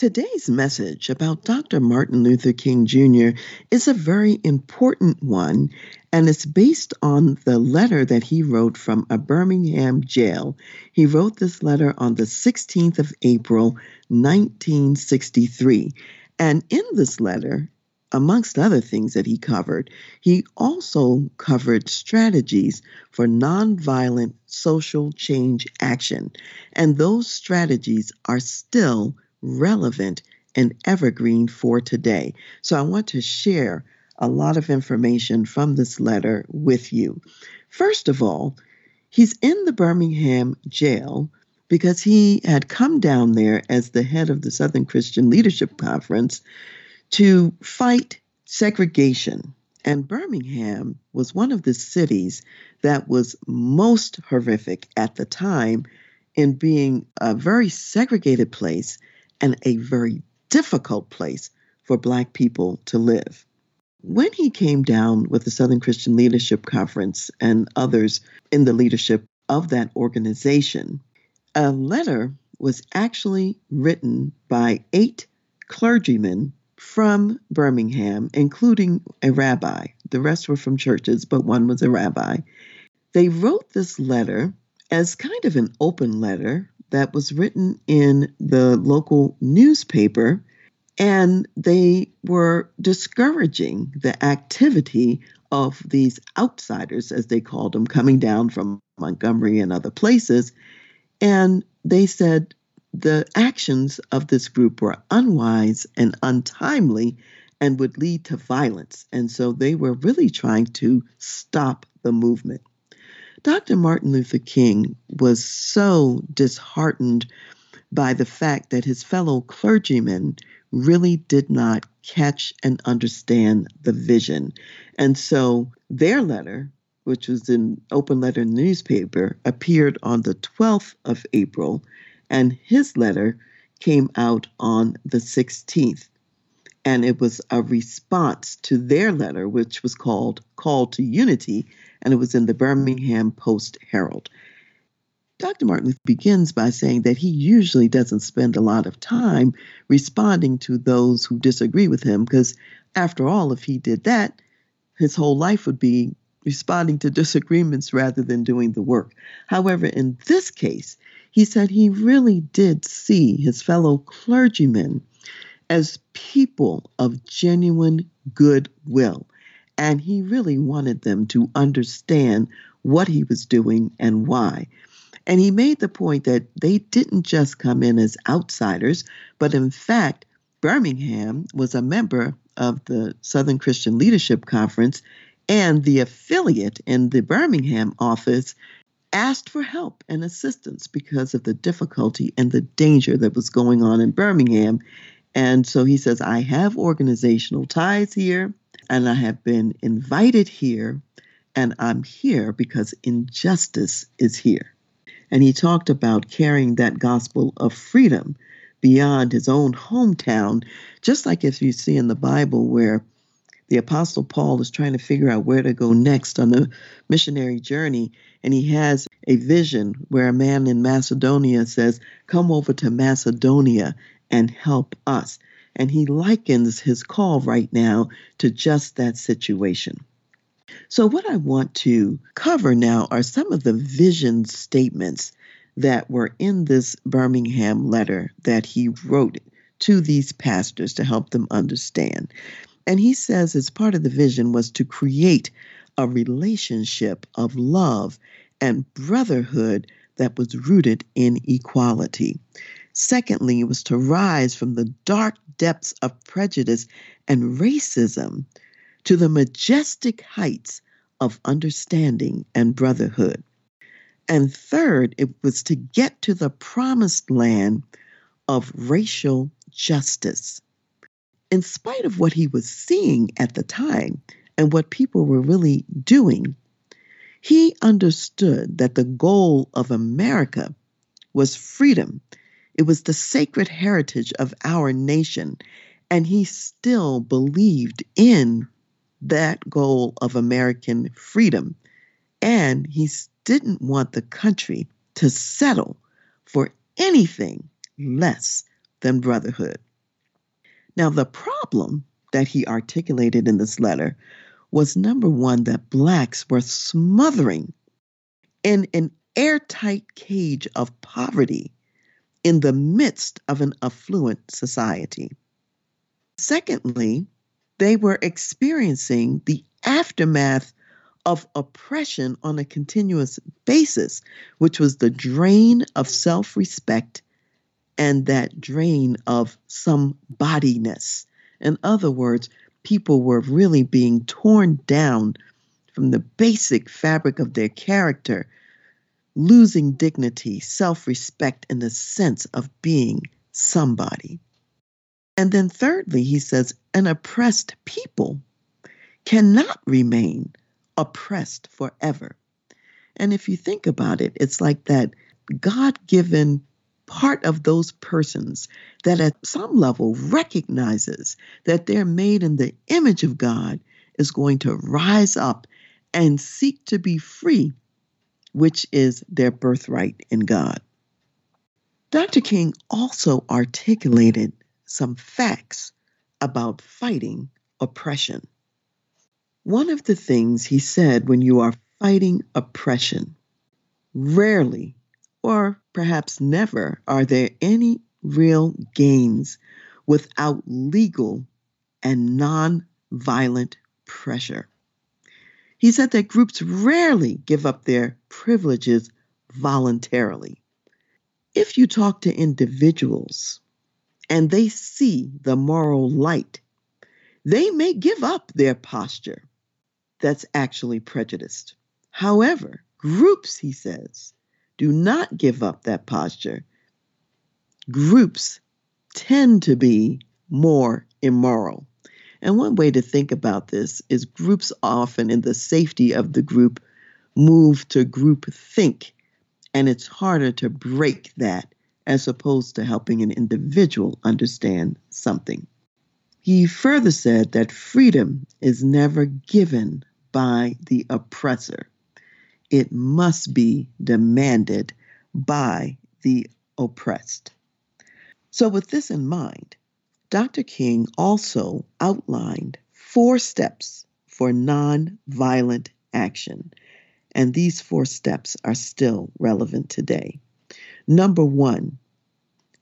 Today's message about Dr. Martin Luther King Jr. is a very important one, and it's based on the letter that he wrote from a Birmingham jail. He wrote this letter on the 16th of April, 1963. And in this letter, amongst other things that he covered, he also covered strategies for nonviolent social change action. And those strategies are still relevant and evergreen for today. So I want to share a lot of information from this letter with you. First of all, he's in the Birmingham jail because he had come down there as the head of the Southern Christian Leadership Conference to fight segregation. And Birmingham was one of the cities that was most horrific at the time in being a very segregated place and a very difficult place for Black people to live. When he came down with the Southern Christian Leadership Conference and others in the leadership of that organization, a letter was actually written by eight clergymen from Birmingham, including a rabbi. The rest were from churches, but one was a rabbi. They wrote this letter as kind of an open letter that was written in the local newspaper, and they were discouraging the activity of these outsiders, as they called them, coming down from Montgomery and other places. And they said the actions of this group were unwise and untimely and would lead to violence. And so they were really trying to stop the movement. Dr. Martin Luther King was so disheartened by the fact that his fellow clergymen really did not catch and understand the vision. And so their letter, which was in open letter newspaper, appeared on the 12th of April, and his letter came out on the 16th. And it was a response to their letter, which was called Call to Unity, and it was in the Birmingham Post Herald. Dr. Martin begins by saying that he usually doesn't spend a lot of time responding to those who disagree with him, because after all, if he did that, his whole life would be responding to disagreements rather than doing the work. However, in this case, he said he really did see his fellow clergymen as people of genuine goodwill and he really wanted them to understand what he was doing and why. And he made the point that they didn't just come in as outsiders, but in fact, Birmingham was a member of the Southern Christian Leadership Conference, and the affiliate in the Birmingham office asked for help and assistance because of the difficulty and the danger that was going on in Birmingham. And so he says, I have organizational ties here and I have been invited here, and I'm here because injustice is here. And he talked about carrying that gospel of freedom beyond his own hometown, just like if you see in the Bible where the Apostle Paul is trying to figure out where to go next on the missionary journey. And he has a vision where a man in Macedonia says, Come over to Macedonia and help us. And he likens his call right now to just that situation. So, what I want to cover now are some of the vision statements that were in this Birmingham letter that he wrote to these pastors to help them understand. And he says, as part of the vision, was to create a relationship of love and brotherhood that was rooted in equality. Secondly, it was to rise from the dark depths of prejudice and racism to the majestic heights of understanding and brotherhood. And third, it was to get to the promised land of racial justice. In spite of what he was seeing at the time and what people were really doing, he understood that the goal of America was freedom. It was the sacred heritage of our nation. And he still believed in that goal of American freedom. And he didn't want the country to settle for anything less than brotherhood. Now, the problem that he articulated in this letter was number one, that blacks were smothering in an airtight cage of poverty in the midst of an affluent society. Secondly, they were experiencing the aftermath of oppression on a continuous basis, which was the drain of self respect and that drain of some bodiness. In other words, people were really being torn down from the basic fabric of their character, losing dignity, self respect, and the sense of being somebody. And then, thirdly, he says, an oppressed people cannot remain oppressed forever. And if you think about it, it's like that God given part of those persons that at some level recognizes that they're made in the image of God is going to rise up and seek to be free, which is their birthright in God. Dr. King also articulated some facts about fighting oppression. One of the things he said when you are fighting oppression, rarely or perhaps never are there any real gains without legal and non violent pressure. He said that groups rarely give up their privileges voluntarily. If you talk to individuals and they see the moral light, they may give up their posture that's actually prejudiced. However, groups, he says, do not give up that posture. Groups tend to be more immoral. And one way to think about this is groups often, in the safety of the group, move to group think, and it's harder to break that as opposed to helping an individual understand something. He further said that freedom is never given by the oppressor it must be demanded by the oppressed. So, with this in mind, Dr. King also outlined four steps for nonviolent action, and these four steps are still relevant today. Number one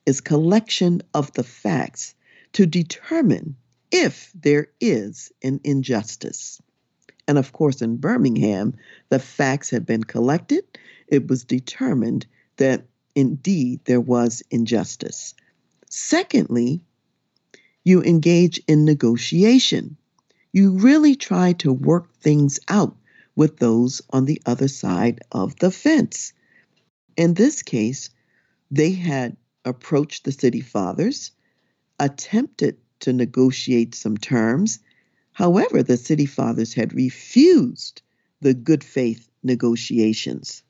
is collection of the facts to determine if there is an injustice. And of course, in Birmingham, the facts had been collected. It was determined that indeed there was injustice. Secondly, you engage in negotiation. You really try to work things out with those on the other side of the fence. In this case, they had approached the city fathers, attempted to negotiate some terms, However, the city fathers had refused the good faith negotiations.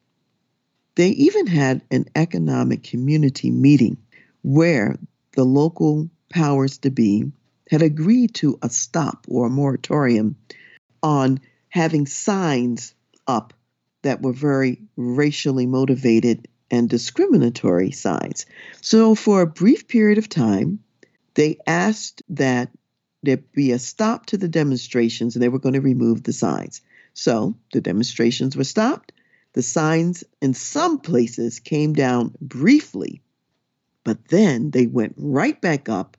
They even had an economic community meeting where the local powers to be had agreed to a stop or a moratorium on having signs up that were very racially motivated and discriminatory signs. So, for a brief period of time, they asked that there'd be a stop to the demonstrations and they were going to remove the signs. So the demonstrations were stopped. The signs in some places came down briefly, but then they went right back up,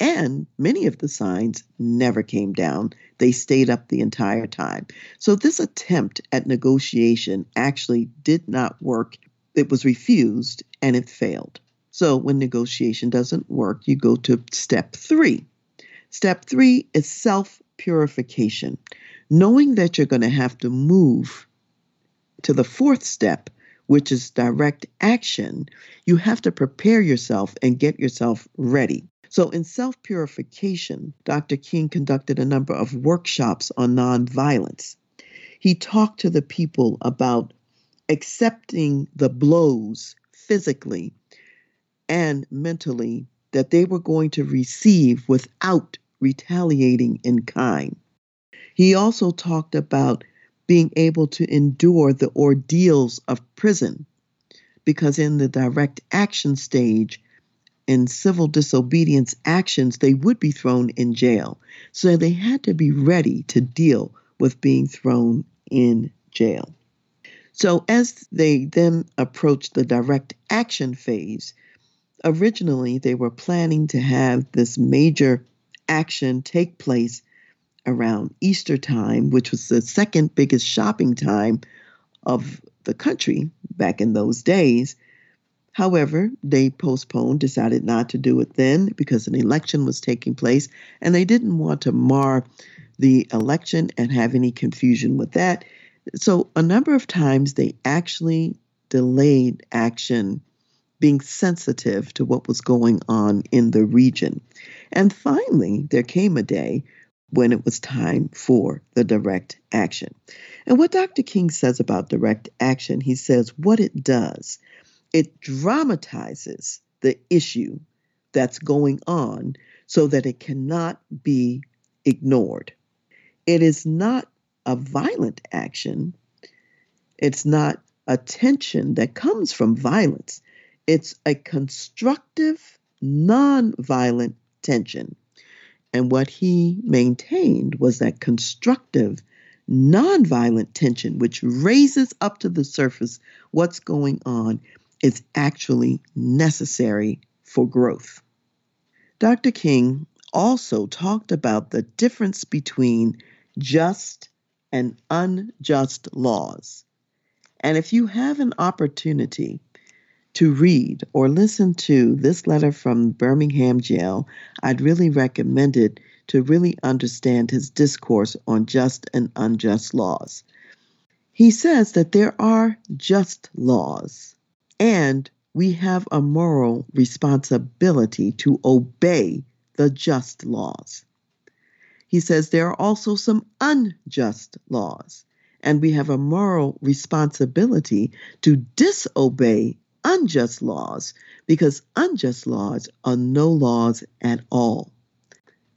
and many of the signs never came down. They stayed up the entire time. So this attempt at negotiation actually did not work. It was refused and it failed. So when negotiation doesn't work, you go to step three Step three is self purification, knowing that you're going to have to move to the fourth step, which is direct action, you have to prepare yourself and get yourself ready. So, in self purification, Dr. King conducted a number of workshops on nonviolence. He talked to the people about accepting the blows physically and mentally that they were going to receive without retaliating in kind. He also talked about being able to endure the ordeals of prison because in the direct action stage in civil disobedience actions they would be thrown in jail so they had to be ready to deal with being thrown in jail so as they then approached the direct action phase originally they were planning to have this major action take place around Easter time, which was the second biggest shopping time of the country back in those days. However, they postponed, decided not to do it then because an election was taking place, and they didn't want to mar the election and have any confusion with that. So, a number of times they actually delayed action, being sensitive to what was going on in the region. And finally, there came a day when it was time for the direct action. And what Dr. King says about direct action, he says what it does, it dramatizes the issue that's going on so that it cannot be ignored. It is not a violent action, it's not a tension that comes from violence. It's a constructive, non-violent tension and what he maintained was that constructive, nonviolent tension, which raises up to the surface what's going on, is actually necessary for growth. Dr. King also talked about the difference between just and unjust laws. And if you have an opportunity to read or listen to this letter from Birmingham Jail, I'd really recommend it to really understand his discourse on just and unjust laws. He says that there are just laws, and we have a moral responsibility to obey the just laws. He says there are also some unjust laws, and we have a moral responsibility to disobey unjust laws because unjust laws are no laws at all.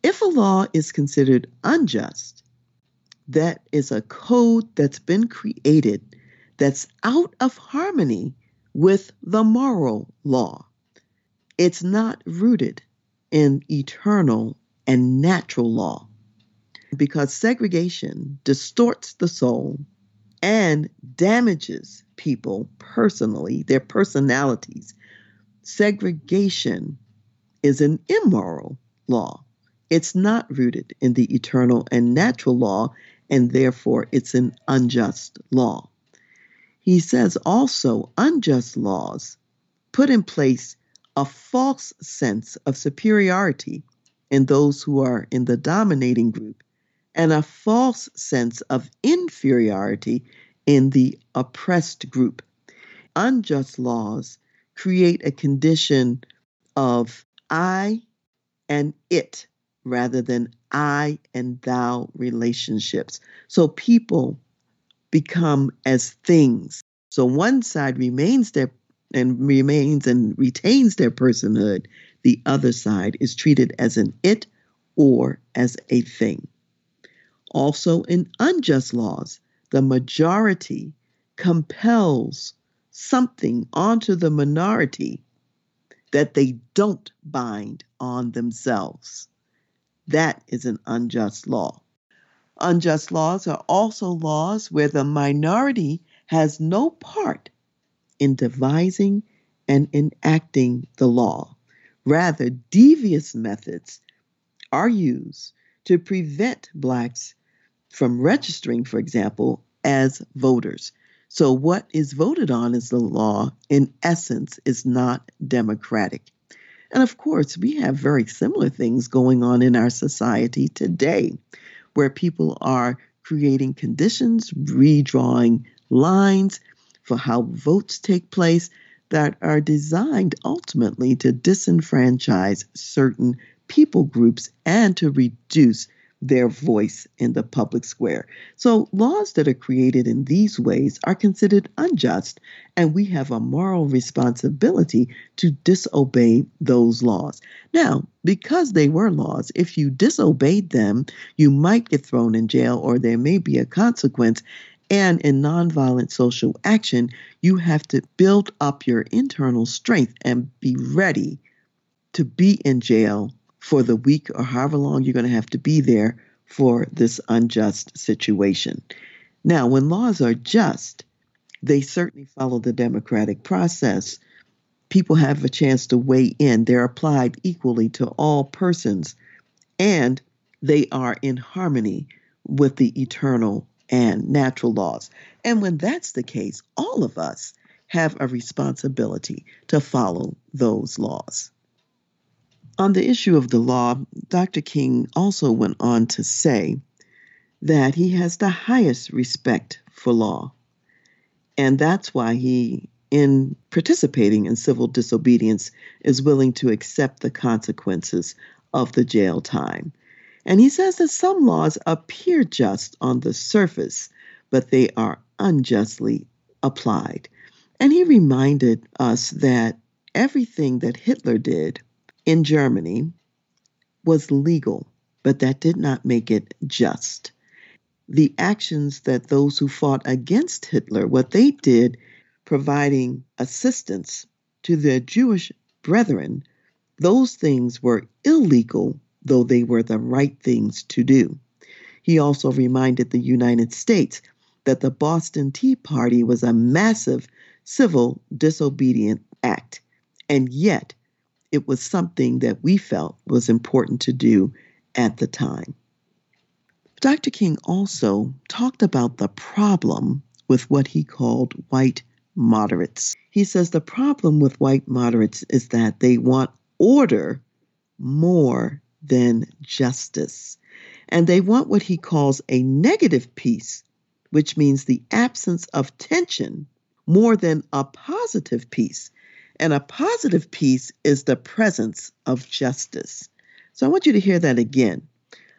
If a law is considered unjust, that is a code that's been created that's out of harmony with the moral law. It's not rooted in eternal and natural law because segregation distorts the soul and damages people personally, their personalities. Segregation is an immoral law. It's not rooted in the eternal and natural law, and therefore it's an unjust law. He says also unjust laws put in place a false sense of superiority in those who are in the dominating group and a false sense of inferiority in the oppressed group. Unjust laws create a condition of I and it rather than I and thou relationships. So people become as things. So one side remains their and remains and retains their personhood. The other side is treated as an it or as a thing. Also, in unjust laws, the majority compels something onto the minority that they don't bind on themselves. That is an unjust law. Unjust laws are also laws where the minority has no part in devising and enacting the law. Rather, devious methods are used to prevent blacks from registering, for example, as voters. So, what is voted on as the law, in essence, is not democratic. And of course, we have very similar things going on in our society today, where people are creating conditions, redrawing lines for how votes take place that are designed ultimately to disenfranchise certain people groups and to reduce their voice in the public square. So, laws that are created in these ways are considered unjust, and we have a moral responsibility to disobey those laws. Now, because they were laws, if you disobeyed them, you might get thrown in jail or there may be a consequence. And in nonviolent social action, you have to build up your internal strength and be ready to be in jail for the week or however long you're going to have to be there for this unjust situation. Now, when laws are just, they certainly follow the democratic process. People have a chance to weigh in. They're applied equally to all persons, and they are in harmony with the eternal and natural laws. And when that's the case, all of us have a responsibility to follow those laws. On the issue of the law, Dr. King also went on to say that he has the highest respect for law. And that's why he, in participating in civil disobedience, is willing to accept the consequences of the jail time. And he says that some laws appear just on the surface, but they are unjustly applied. And he reminded us that everything that Hitler did in Germany was legal, but that did not make it just. The actions that those who fought against Hitler, what they did, providing assistance to their Jewish brethren, those things were illegal, though they were the right things to do. He also reminded the United States that the Boston Tea Party was a massive civil disobedient act, and yet it was something that we felt was important to do at the time. Dr. King also talked about the problem with what he called white moderates. He says the problem with white moderates is that they want order more than justice. And they want what he calls a negative peace, which means the absence of tension, more than a positive peace, and a positive peace is the presence of justice. So I want you to hear that again.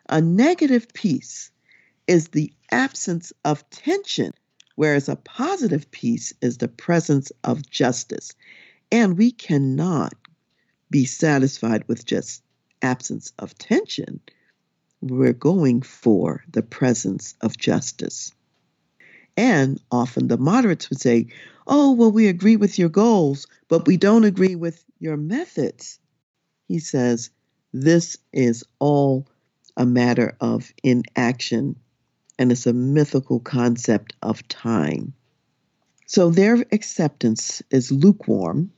A negative peace is the absence of tension, whereas a positive peace is the presence of justice. And we cannot be satisfied with just absence of tension. We're going for the presence of justice. And often the moderates would say, oh, well, we agree with your goals, but we don't agree with your methods. He says, this is all a matter of inaction, and it's a mythical concept of time. So their acceptance is lukewarm,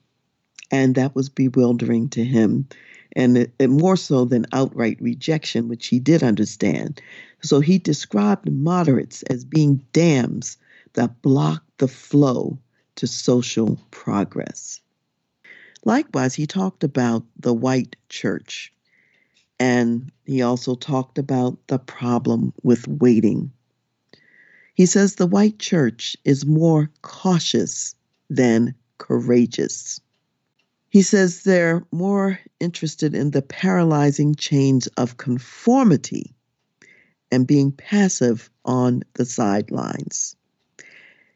and that was bewildering to him, and it, it more so than outright rejection, which he did understand. So he described moderates as being dams that block the flow to social progress. Likewise, he talked about the white church, and he also talked about the problem with waiting. He says the white church is more cautious than courageous. He says they're more interested in the paralyzing chains of conformity and being passive on the sidelines.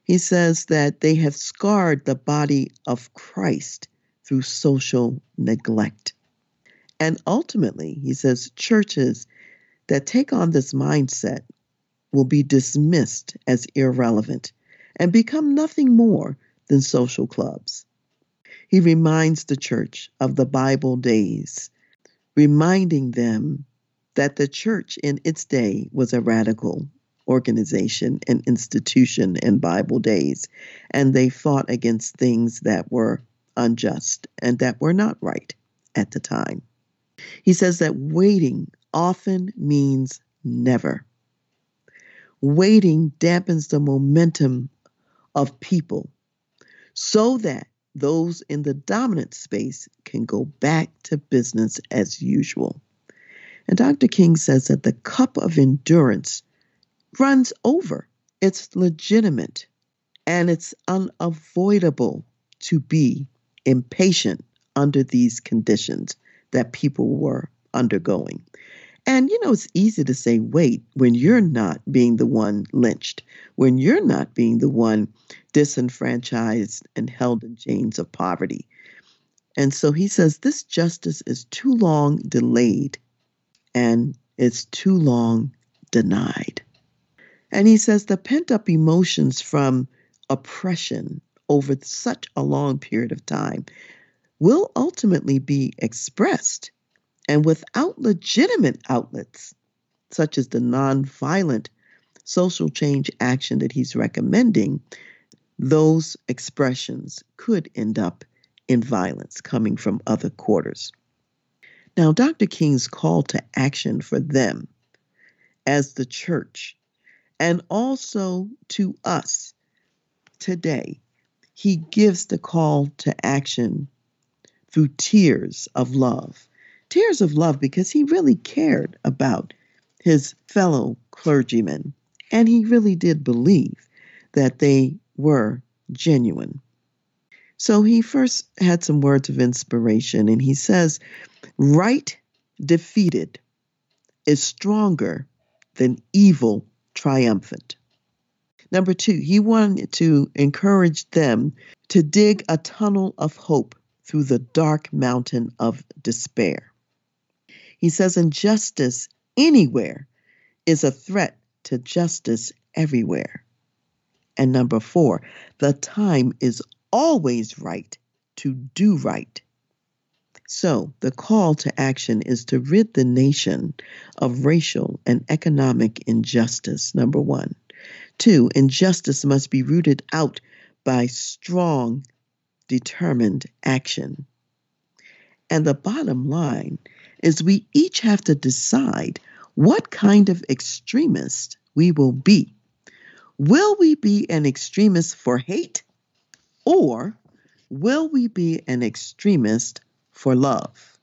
He says that they have scarred the body of Christ through social neglect. And ultimately, he says churches that take on this mindset will be dismissed as irrelevant and become nothing more than social clubs. He reminds the church of the Bible days, reminding them that the church in its day was a radical organization and institution in Bible days, and they fought against things that were unjust and that were not right at the time. He says that waiting often means never. Waiting dampens the momentum of people so that those in the dominant space can go back to business as usual. And Dr. King says that the cup of endurance runs over. It's legitimate. And it's unavoidable to be impatient under these conditions that people were undergoing. And you know, it's easy to say wait when you're not being the one lynched, when you're not being the one disenfranchised and held in chains of poverty. And so he says this justice is too long delayed and it's too long denied. And he says the pent up emotions from oppression over such a long period of time will ultimately be expressed. And without legitimate outlets, such as the nonviolent social change action that he's recommending, those expressions could end up in violence coming from other quarters. Now, Dr. King's call to action for them as the church and also to us today, he gives the call to action through tears of love. Tears of love because he really cared about his fellow clergymen and he really did believe that they were genuine. So he first had some words of inspiration and he says, Right defeated is stronger than evil triumphant. Number two, he wanted to encourage them to dig a tunnel of hope through the dark mountain of despair. He says injustice anywhere is a threat to justice everywhere. And number four, the time is always right to do right. So, the call to action is to rid the nation of racial and economic injustice, number one. Two, injustice must be rooted out by strong, determined action. And the bottom line is we each have to decide what kind of extremist we will be. Will we be an extremist for hate or will we be an extremist for love?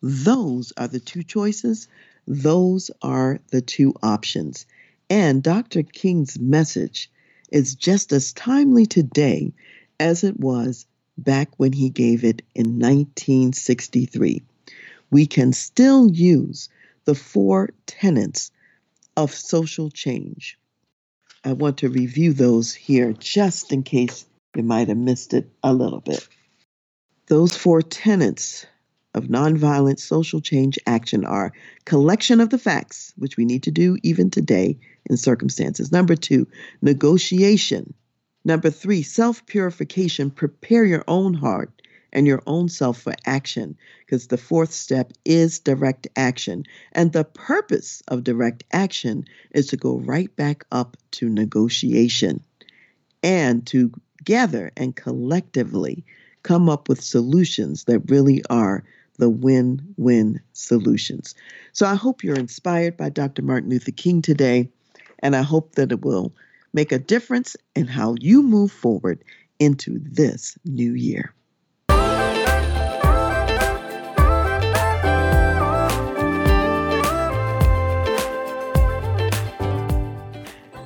Those are the two choices. Those are the two options. And Dr. King's message is just as timely today as it was back when he gave it in 1963. We can still use the four tenets of social change. I want to review those here just in case you might have missed it a little bit. Those four tenets of nonviolent social change action are collection of the facts, which we need to do even today in circumstances. Number two, negotiation. Number three, self purification. Prepare your own heart and your own self for action, because the fourth step is direct action. And the purpose of direct action is to go right back up to negotiation and to gather and collectively come up with solutions that really are the win win solutions. So I hope you're inspired by Dr. Martin Luther King today, and I hope that it will make a difference in how you move forward into this new year.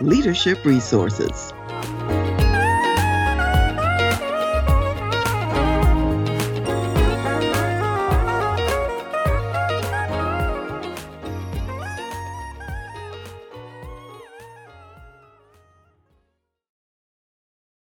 leadership resources.